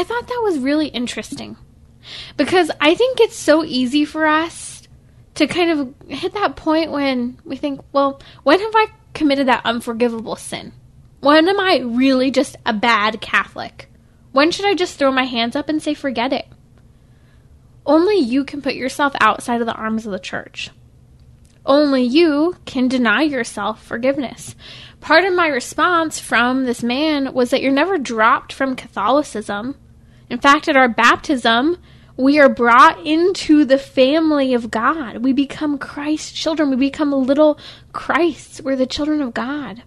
I thought that was really interesting because I think it's so easy for us to kind of hit that point when we think, well, when have I committed that unforgivable sin? When am I really just a bad Catholic? When should I just throw my hands up and say, forget it? Only you can put yourself outside of the arms of the church. Only you can deny yourself forgiveness. Part of my response from this man was that you're never dropped from Catholicism. In fact, at our baptism, we are brought into the family of God. We become Christ's children. We become little Christs. We're the children of God.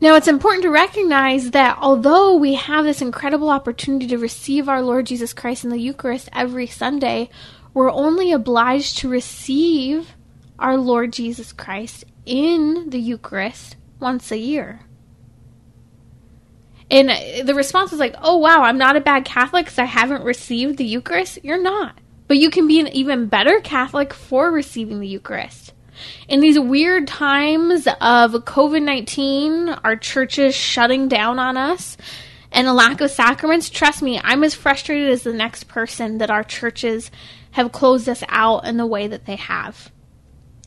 Now, it's important to recognize that although we have this incredible opportunity to receive our Lord Jesus Christ in the Eucharist every Sunday, we're only obliged to receive our Lord Jesus Christ in the Eucharist once a year. And the response was like, oh, wow, I'm not a bad Catholic because I haven't received the Eucharist. You're not. But you can be an even better Catholic for receiving the Eucharist. In these weird times of COVID 19, our churches shutting down on us, and a lack of sacraments, trust me, I'm as frustrated as the next person that our churches have closed us out in the way that they have.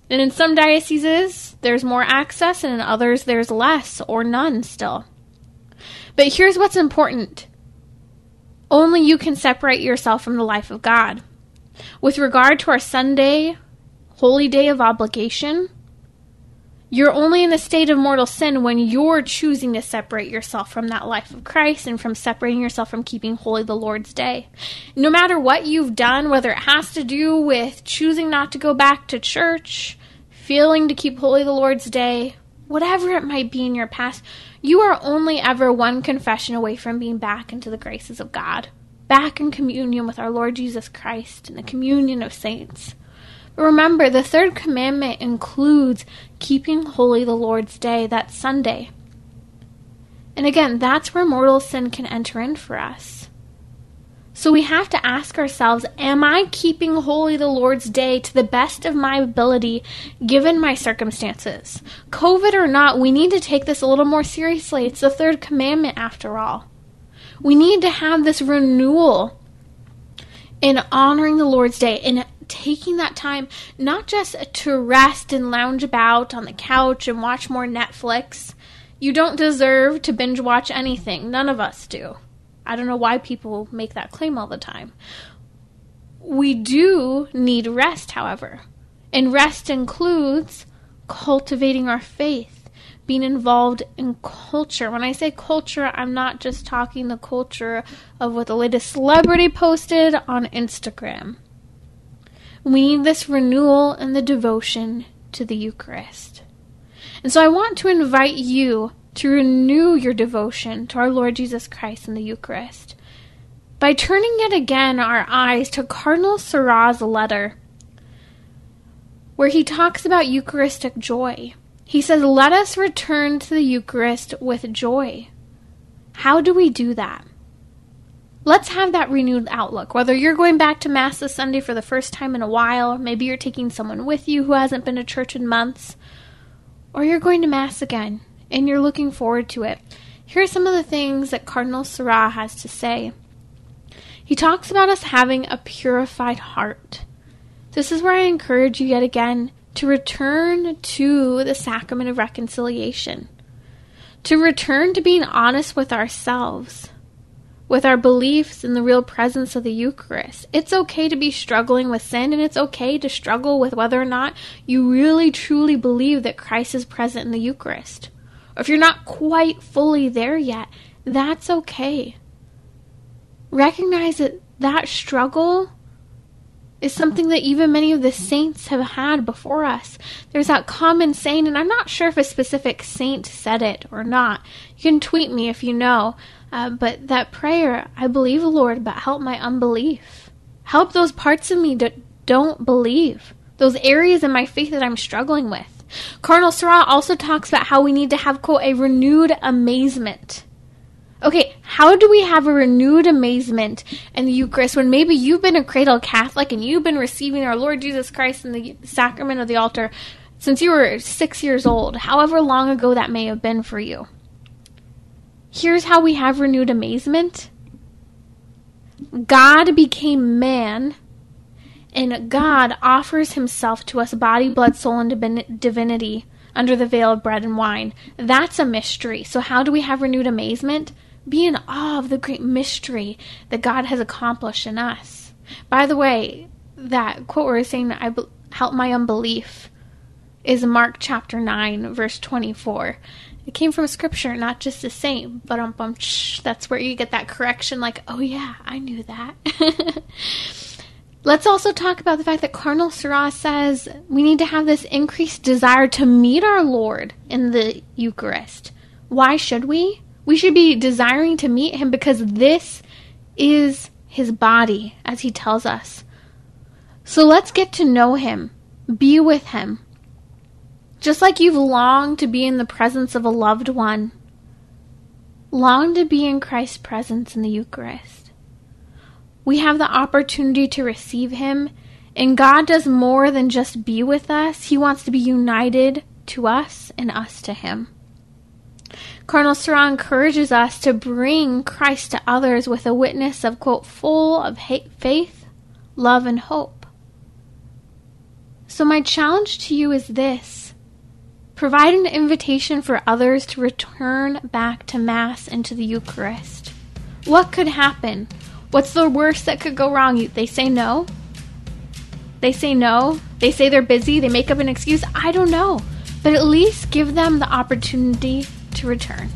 And in some dioceses, there's more access, and in others, there's less or none still. But here's what's important only you can separate yourself from the life of God. With regard to our Sunday holy day of obligation, you're only in the state of mortal sin when you're choosing to separate yourself from that life of Christ and from separating yourself from keeping holy the Lord's day. No matter what you've done, whether it has to do with choosing not to go back to church, failing to keep holy the Lord's day, whatever it might be in your past, you are only ever one confession away from being back into the graces of God, back in communion with our Lord Jesus Christ and the communion of saints. But remember, the third commandment includes keeping holy the Lord's day, that Sunday. And again, that's where mortal sin can enter in for us. So we have to ask ourselves Am I keeping holy the Lord's day to the best of my ability given my circumstances? COVID or not, we need to take this a little more seriously. It's the third commandment after all. We need to have this renewal in honoring the Lord's day and taking that time not just to rest and lounge about on the couch and watch more Netflix. You don't deserve to binge watch anything. None of us do. I don't know why people make that claim all the time. We do need rest, however. And rest includes cultivating our faith, being involved in culture. When I say culture, I'm not just talking the culture of what the latest celebrity posted on Instagram. We need this renewal and the devotion to the Eucharist. And so I want to invite you to renew your devotion to our Lord Jesus Christ in the Eucharist by turning yet again our eyes to Cardinal Sarah's letter, where he talks about Eucharistic joy. He says, Let us return to the Eucharist with joy. How do we do that? Let's have that renewed outlook. Whether you're going back to Mass this Sunday for the first time in a while, maybe you're taking someone with you who hasn't been to church in months, or you're going to Mass again and you're looking forward to it. Here are some of the things that Cardinal Sarah has to say. He talks about us having a purified heart. This is where I encourage you yet again to return to the sacrament of reconciliation, to return to being honest with ourselves, with our beliefs in the real presence of the Eucharist. It's okay to be struggling with sin, and it's okay to struggle with whether or not you really truly believe that Christ is present in the Eucharist if you're not quite fully there yet, that's okay. Recognize that that struggle is something that even many of the saints have had before us. There's that common saying, and I'm not sure if a specific saint said it or not. You can tweet me if you know. Uh, but that prayer, I believe, Lord, but help my unbelief. Help those parts of me that don't believe, those areas in my faith that I'm struggling with. Cardinal Sarah also talks about how we need to have, quote, a renewed amazement. Okay, how do we have a renewed amazement in the Eucharist when maybe you've been a cradle Catholic and you've been receiving our Lord Jesus Christ in the sacrament of the altar since you were six years old, however long ago that may have been for you? Here's how we have renewed amazement God became man, and God offers himself to us body, blood, soul, and divinity under the veil of bread and wine. That's a mystery. So, how do we have renewed amazement? Be in awe of the great mystery that God has accomplished in us. By the way, that quote where it's saying that I be- help my unbelief is Mark chapter 9, verse 24. It came from scripture, not just the same, but um, that's where you get that correction like, oh yeah, I knew that. Let's also talk about the fact that Cardinal Sarah says we need to have this increased desire to meet our Lord in the Eucharist. Why should we? We should be desiring to meet him because this is his body, as he tells us. So let's get to know him, be with him. Just like you've longed to be in the presence of a loved one, long to be in Christ's presence in the Eucharist. We have the opportunity to receive him, and God does more than just be with us. He wants to be united to us and us to him. Cardinal Sarah encourages us to bring Christ to others with a witness of, quote, full of faith, love, and hope. So, my challenge to you is this provide an invitation for others to return back to Mass and to the Eucharist. What could happen? What's the worst that could go wrong? They say no? They say no? They say they're busy? They make up an excuse? I don't know. But at least give them the opportunity to return.